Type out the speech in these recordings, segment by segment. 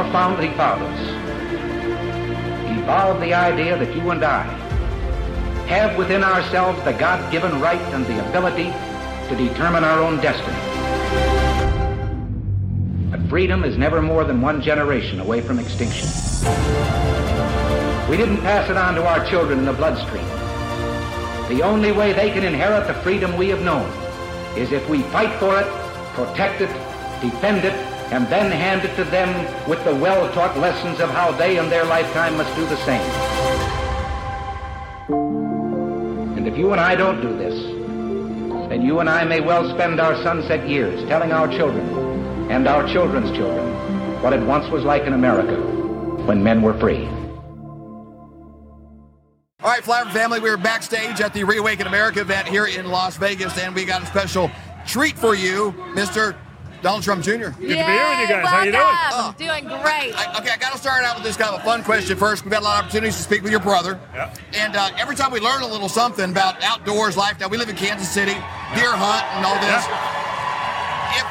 our founding fathers evolved the idea that you and I have within ourselves the God-given right and the ability to determine our own destiny. But freedom is never more than one generation away from extinction. We didn't pass it on to our children in the bloodstream. The only way they can inherit the freedom we have known is if we fight for it, protect it, defend it, and then hand it to them with the well-taught lessons of how they in their lifetime must do the same. And if you and I don't do this, then you and I may well spend our sunset years telling our children and our children's children what it once was like in America when men were free. All right, Flyover family, we're backstage at the Reawaken America event here in Las Vegas, and we got a special treat for you, Mr. Donald Trump Jr. Good to be here with you guys. How you doing? Welcome. Doing great. I, okay, I got to start out with this kind of a fun question first. We've got a lot of opportunities to speak with your brother. Yeah. And uh, every time we learn a little something about outdoors life, now we live in Kansas City, deer hunt and all this. If,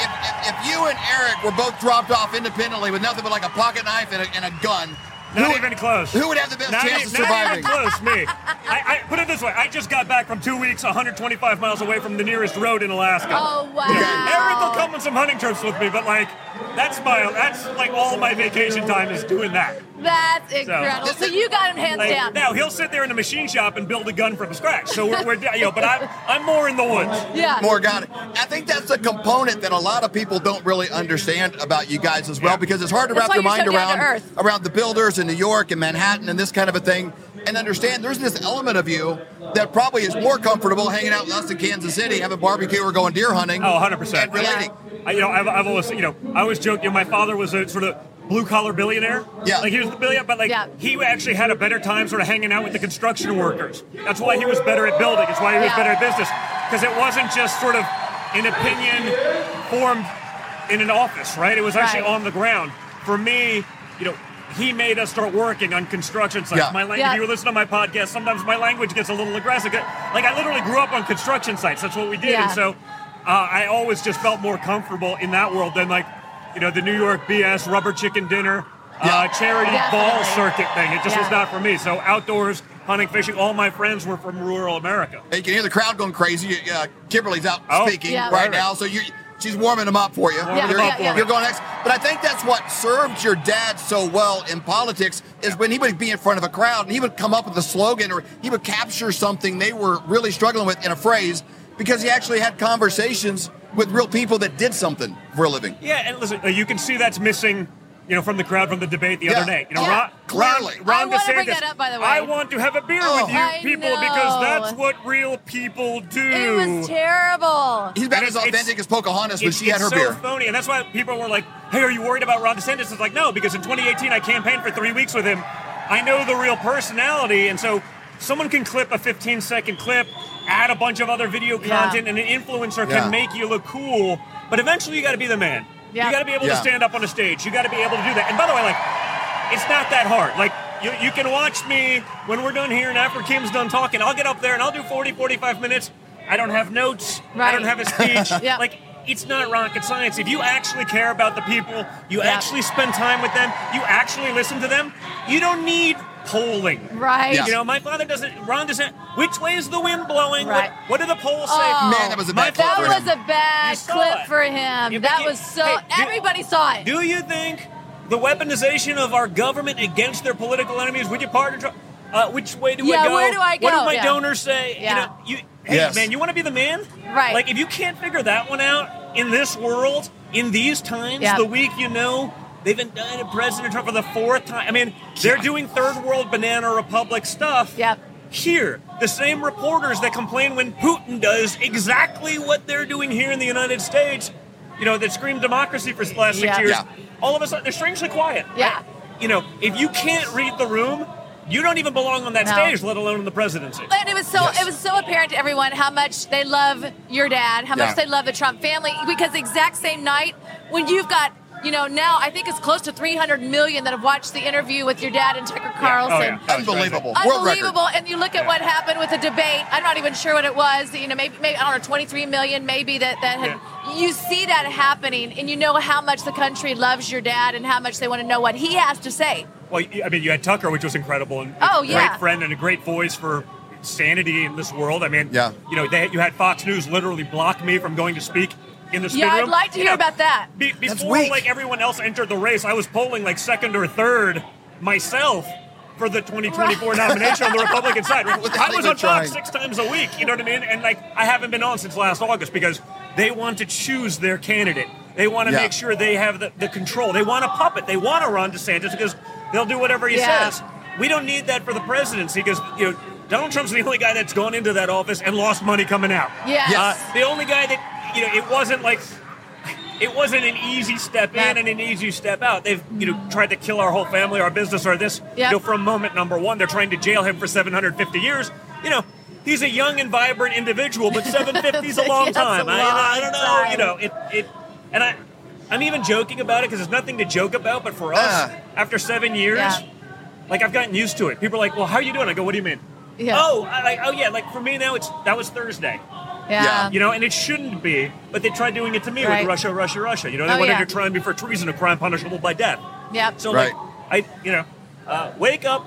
if, if, if you and Eric were both dropped off independently with nothing but like a pocket knife and a, and a gun, Not who, even close. who would have the best Not, chance e- of not surviving? even close, me. I, I put it this way: I just got back from two weeks, 125 miles away from the nearest road in Alaska. Oh, wow. Eric will come on some hunting trips with me, but like, that's my that's like all my vacation time is doing that. That's incredible. So, you got him hands Like, down. now he'll sit there in the machine shop and build a gun from scratch. So we're, we're you know, but I'm I'm more in the woods. yeah. More got it. I think that's a component that a lot of people don't really understand about you guys as well Yeah. because it's hard to That's wrap your mind so around around the builders in New York and Manhattan and this kind of a thing and understand there's this element of you that probably is more comfortable hanging out with us in Kansas City, having barbecue or going deer hunting. Oh, 100%. And relating. I, you know, I've, I've always, you know, I always joke. You know, my father was a sort of blue collar billionaire. Yeah. Like he was the billionaire, but like Yeah. he actually had a better time sort of hanging out with the construction workers. That's why he was better at building. It's why he was Yeah. better at business because it wasn't just sort of an opinion formed in an office, right? It was actually Right. on the ground. For me, you know. He made us start working on construction sites. Yeah. My language, Yeah. if you listen to my podcast, sometimes my language gets a little aggressive. Like I literally grew up on construction sites. That's what we did. Yeah. And so uh, I always just felt more comfortable in that world than like, you know, the New York BS rubber chicken dinner, Yeah. uh, charity ball circuit thing. It just was not for me. So outdoors, hunting, fishing, all my friends were from rural America. And you can hear the crowd going crazy. Uh, Kimberly's out Oh. speaking Yeah. right Perfect. now, so you she's warming them up for you. Warming you're, them up you're going next. But I think that's what served your dad so well in politics is when he would be in front of a crowd and he would come up with a slogan or he would capture something they were really struggling with in a phrase because he actually had conversations with real people that did something for a living. Yeah, and listen, uh, you can see that's missing, you know, from the crowd from the debate the Yeah. other day. You know, Yeah. Ron, Clearly. Ron, Ron I wanna DeSantis. bring that up, by the way. I want to have a beer Oh. with you I people because that's what real people do. It was terrible. He's about as authentic as Pocahontas when It's, she had it's her so beer. phony, and that's why people were like, "Hey, are you worried about Ron DeSantis?" It's like, no, because in 2018 I campaigned for three weeks with him. I know the real personality, and so someone can clip a 15 second clip, add a bunch of other video Yeah. content, and an influencer Yeah. can make you look cool. But eventually, you got to be the man. Yeah. You got to be able Yeah. to stand up on a stage. You got to be able to do that. And by the way, like, it's not that hard. Like, you, you can watch me when we're done here and after Kim's done talking. I'll get up there and I'll do 40, 45 minutes. I don't have notes. Right. I don't have a speech. Yeah. Like, it's not rocket science. If you actually care about the people, you Yeah. actually spend time with them, you actually listen to them, you don't need polling. Right. Yeah. You know, my father doesn't, Ron doesn't, which way is the wind blowing? Right. What, what do the polls say? Oh. Man, that was a bad clip That for was him. a bad clip it. for him. Yeah, that you- was so. hey, do- everybody saw it. Do you think the weaponization of our government against their political enemies? Would you partner Uh, which way do Yeah, I go? where do I go? What do my Yeah. donors say? Yeah. You know, you, hey Yes. man, you want to be the man? Right. Like if you can't figure that one out in this world, in these times, Yeah. the week you know they've indicted President Trump for the fourth time. I mean, they're doing third world banana republic stuff. Yep. Here, the same reporters that complain when Putin does exactly what they're doing here in the United States, you know, that scream democracy for the last six Yeah. years, Yeah. all of a sudden they're strangely quiet. Yeah. You know, if you can't read the room, you don't even belong on that No. stage, let alone in the presidency. And it was so Yes. it was so apparent to everyone how much they love your dad, how Yeah. much they love the Trump family. Because the exact same night when you've got you know, now I think it's close to 300 million that have watched the interview with your dad and Tucker oh, Carlson. Oh, yeah. That Unbelievable. World. Unbelievable. And you look at what happened with the debate. I'm not even sure what it was. You know, maybe, maybe I don't know, 23 million, maybe that that had. You see that happening, and you know how much the country loves your dad and how much they want to know what he has to say. Well, I mean, you had Tucker, which was incredible, and Oh, a yeah. great friend and a great voice for sanity in this world. I mean, Yeah. you know, they, you had Fox News literally block me from going to speak in the spin Yeah, I'd like to hear know, about that. Be, before like everyone else entered the race, I was polling like second or third myself for the 2024 nomination on the Republican side. Without I was even on Fox six times a week. You know what I mean? And like I haven't been on since last August because they want to choose their candidate. They want to Yeah. make sure they have the, the control. They want a puppet. They want to run DeSantis because they'll do whatever he Yeah. says. We don't need that for the presidency because you know Donald Trump's the only guy that's gone into that office and lost money coming out. Yes. Uh, the only guy that you know it wasn't like it wasn't an easy step Yeah. in and an easy step out. They've you know tried to kill our whole family, our business, or this. Yep. You know, from moment number one, they're trying to jail him for 750 years. You know, he's a young and vibrant individual, but 750 is a long a time. I, I don't know. time. You know, it it and I. I'm even joking about it because there's nothing to joke about. But for us, Ah. after seven years, Yeah. like I've gotten used to it. People are like, "Well, how are you doing?" I go, "What do you mean?" Yeah. Oh, I, like, oh yeah. Like for me now, it's that was Thursday. Yeah. Yeah. You know, and it shouldn't be, but they tried doing it to me Right. with Russia, Russia, Russia. You know, they Oh, wanted yeah. to try and me for treason, a crime punishable by death. Yep. So, Right. like, I, you know, uh, wake up,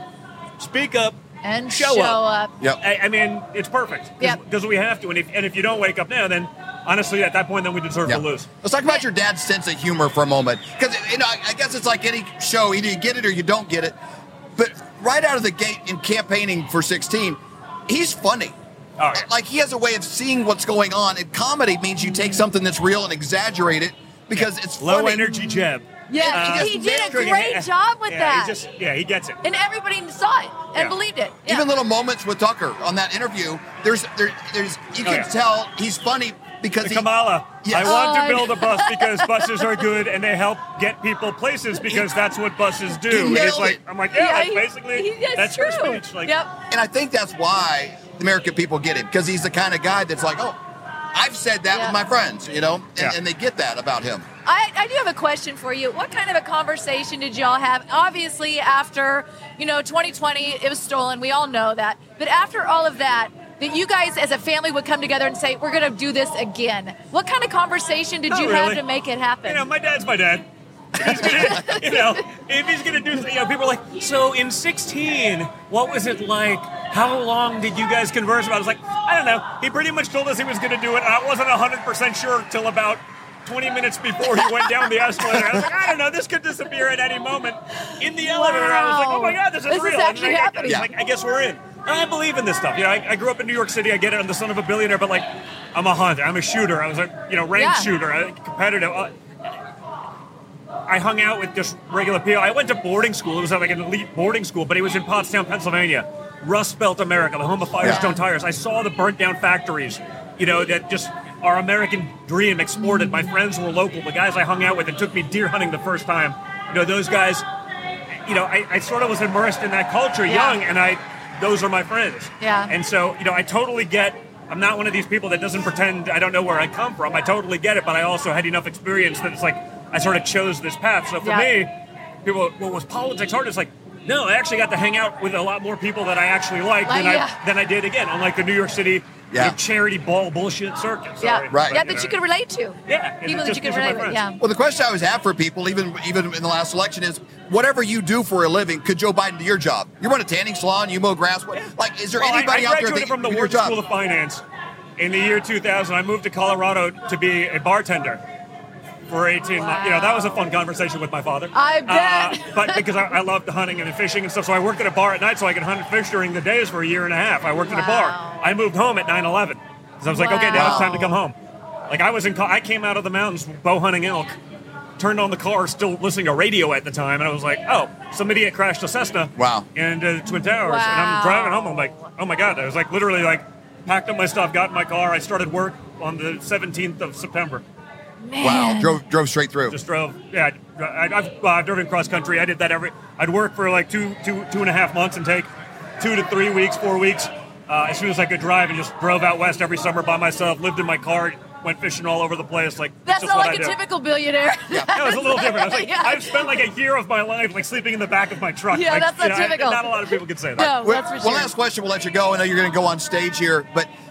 speak up, and show, show up. up. Yep. I, I mean, it's perfect Yep. because we have to. And if and if you don't wake up now, then honestly, at that point, then we deserve Yeah. to lose. Let's talk about your dad's sense of humor for a moment, because you know I I guess it's like any show: either you get it or you don't get it. But right out of the gate in campaigning for 16, he's funny. Oh, yeah. Like he has a way of seeing what's going on. And comedy means you take something that's real and exaggerate it because it's Low funny. energy Jeb. Yeah, Uh, he did a very- great job with yeah, that. He just, yeah, he gets it. and everybody saw it and Yeah. believed it. Yeah. Even little moments with Tucker on that interview. There's there, there's you Oh, can yeah. tell he's funny because he, Kamala, Yes. I want Oh, to build a bus because buses are good and they help get people places because that's what buses do. He And it's like it. I'm like, yeah, Yeah, that's he- basically he- that's that's true. free speech. Like, yep. And I think that's why the American people get him because he's the kind of guy that's like, oh, I've said that Yeah. with my friends, you know, and, Yeah. and they get that about him. I, I do have a question for you. What kind of a conversation did y'all have? Obviously, after you know 2020, it was stolen. We all know that. But after all of that, that you guys as a family would come together and say, "We're going to do this again." What kind of conversation did Not you have to make it happen? You know, my dad's my dad. If he's gonna, you know, if he's gonna do, you know, people are like, so in 16, what was it like? How long did you guys converse about? it? I was like, I don't know. He pretty much told us he was gonna do it, and I wasn't 100% sure till about 20 minutes before he went down the escalator. I was like, I don't know, this could disappear at any moment. In the elevator, I was like, oh my god, this is This is real. actually And I- happening. I, like, I guess we're in. I believe in this stuff. You know, I, I grew up in New York City. I get it. I'm the son of a billionaire, but like, I'm a hunter. I'm a shooter. I was a you know ranked Yeah. shooter, a competitive. Uh, I hung out with just regular people. I went to boarding school. It was like an elite boarding school, but it was in Pottstown, Pennsylvania. Rust Belt, America, the home of Firestone Yeah. Tires. I saw the burnt down factories, you know, that just our American dream exported. My friends were local. The guys I hung out with and took me deer hunting the first time. You know, those guys, you know, I, I sort of was immersed in that culture Yeah. young, and I, those are my friends. Yeah. And so, you know, I totally get. I'm not one of these people that doesn't pretend I don't know where I come from. I totally get it, but I also had enough experience that it's like I sort of chose this path. So for Yeah. me, people, well, was politics hard? It's like, no, I actually got to hang out with a lot more people that I actually liked Like, than, yeah. I, than I did again, unlike the New York City Yeah. know, charity ball bullshit circuit. yeah, Sorry. Right. yeah, that you know. could relate to. Yeah, people it that you could gives you my relate with. friends. Yeah. Well, the question I always have for people, even even in the last election, is whatever you do for a living, could Joe Biden do your job? You run a tanning salon, you mow grass. What, like, is there Well, anybody I, out there that from the can do your Wharton job? School of Finance in the year 2000. I moved to Colorado to be a bartender for 18 months. You know, that was a fun conversation with my father. I bet. Uh, but because I, I loved the hunting and fishing and stuff, so I worked at a bar at night so I could hunt and fish during the days for a year and a half. I worked at a bar. I moved home at 9 11. Because I was like, okay, now it's time to come home. Like, I was in, I came out of the mountains bow hunting elk. Turned on the car, still listening to radio at the time, and I was like, "Oh, some idiot crashed a Cessna." Wow. And uh, Twin Towers, and I'm driving home. I'm like, "Oh my god!" I was like, literally, like, packed up my stuff, got in my car. I started work on the 17th of September. Wow, drove drove straight through. Just drove. Yeah, I, I've, well, I've driven cross country. I did that every. I'd work for like two, two, two and a half months and take two to three weeks, four weeks. Uh, as soon as I could drive, and just drove out west every summer by myself. Lived in my car. went fishing all over the place. Like That's not like I a do. typical billionaire. Yeah, it was a little different. I was like, Yeah. I've spent like a year of my life like sleeping in the back of my truck. Yeah, Like, that's not you know, I- typical. not a lot of people can say that. No, Well, that's for sure. One last question. We'll let you go. I know you're going to go on stage here, but w-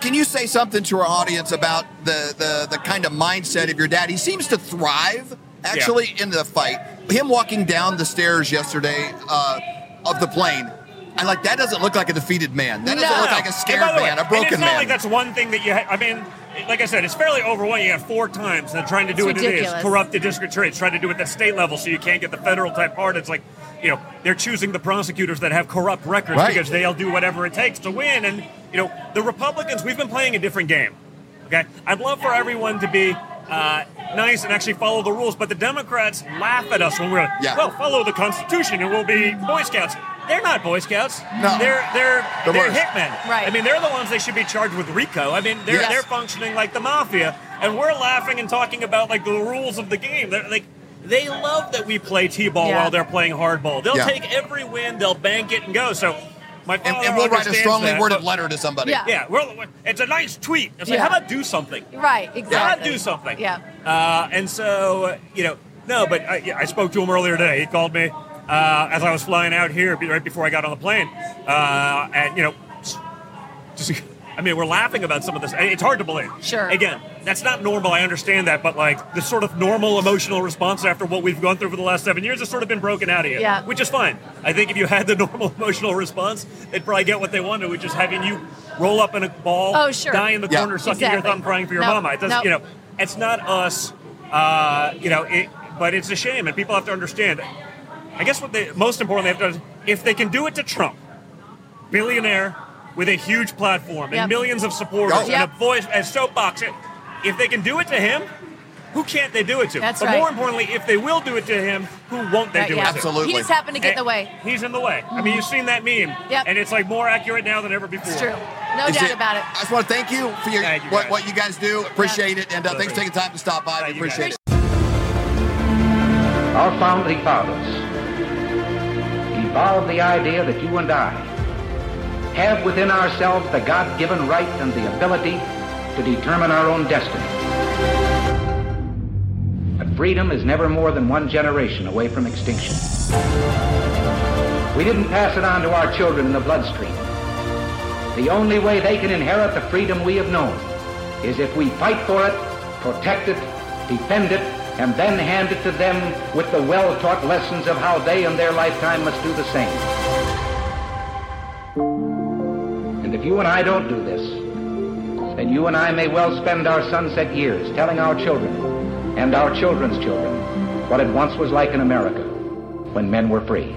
can you say something to our audience about the, the, the kind of mindset of your dad? He seems to thrive actually in the fight. Him walking down the stairs yesterday uh, of the plane, and like that doesn't look like a defeated man. That doesn't No. look like a scared way, man, a and broken it's not man. like that's one thing that you. Ha- I mean, like I said, it's fairly overwhelming. You have four times they're trying to do It's what it is: corrupt the district attorneys, trying to do it at the state level, so you can't get the federal type part. It's like, you know, they're choosing the prosecutors that have corrupt records Right. because they'll do whatever it takes to win. And you know, the Republicans, we've been playing a different game. Okay, I'd love for everyone to be. Uh, nice and actually follow the rules, but the Democrats laugh at us when we're like, Yeah. well, follow the Constitution and we'll be Boy Scouts. They're not Boy Scouts. No. They're they're The they're worst. hitmen. Right. I mean, they're the ones they should be charged with RICO. I mean, they're Yes. they're functioning like the mafia, and we're laughing and talking about like the rules of the game. They're like. They love that we play t-ball Yeah. while they're playing hardball. They'll Yeah. take every win, they'll bank it and go. So, my and, and we'll write a strongly that, worded but- letter to somebody. Yeah. Yeah, well, it's a nice tweet. It's like, Yeah. how about do something? Right, exactly. How about do something? Yeah. Uh, and so, you know, no, but I, yeah, I spoke to him earlier today. He called me uh, as I was flying out here right before I got on the plane. Uh, and, you know, just, I mean, we're laughing about some of this. It's hard to believe. Sure. Again, that's not normal. I understand that. But, like, the sort of normal emotional response after what we've gone through for the last seven years has sort of been broken out of you. Yeah. Which is fine. I think if you had the normal emotional response, they'd probably get what they wanted, which is having you roll up in a ball, Oh, sure. die in the Yeah. corner, sucking Exactly. your thumb, crying for your No, mama. It doesn't, no. you know, it's not us. Uh, you know, it, but it's a shame, and people have to understand. I guess what they most importantly have to understand, if they can do it to Trump, billionaire with a huge platform and millions of supporters Oh. and a voice and soapbox, if they can do it to him, who can't they do it to? That's but right. more importantly, if they will do it to him, who won't they Right, do yeah. it to? Absolutely. He just happened to get in the way. He's in the way. I mean, you've seen that meme, Yep. and it's like more accurate now than ever before. It's true. No Is doubt it- about it. I just want to thank you for your, Thank you, what, what you guys do. Appreciate it. And uh, thanks for taking time to stop by. Thank we appreciate guys. it. Our founding fathers evolved the idea that you and I have within ourselves the God given right and the ability to determine our own destiny. But freedom is never more than one generation away from extinction. We didn't pass it on to our children in the bloodstream. The only way they can inherit the freedom we have known is if we fight for it, protect it, defend it, and then hand it to them with the well-taught lessons of how they in their lifetime must do the same. If you and I don't do this, then you and I may well spend our sunset years telling our children and our children's children what it once was like in America when men were free.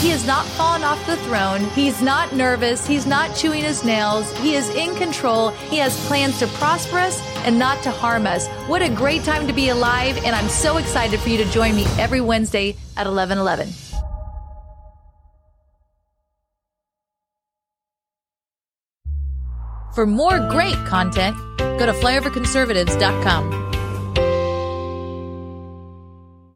He has not fallen off the throne. He's not nervous. He's not chewing his nails. He is in control. He has plans to prosper us and not to harm us. What a great time to be alive. And I'm so excited for you to join me every Wednesday at 1111. For more great content, go to flyoverconservatives.com.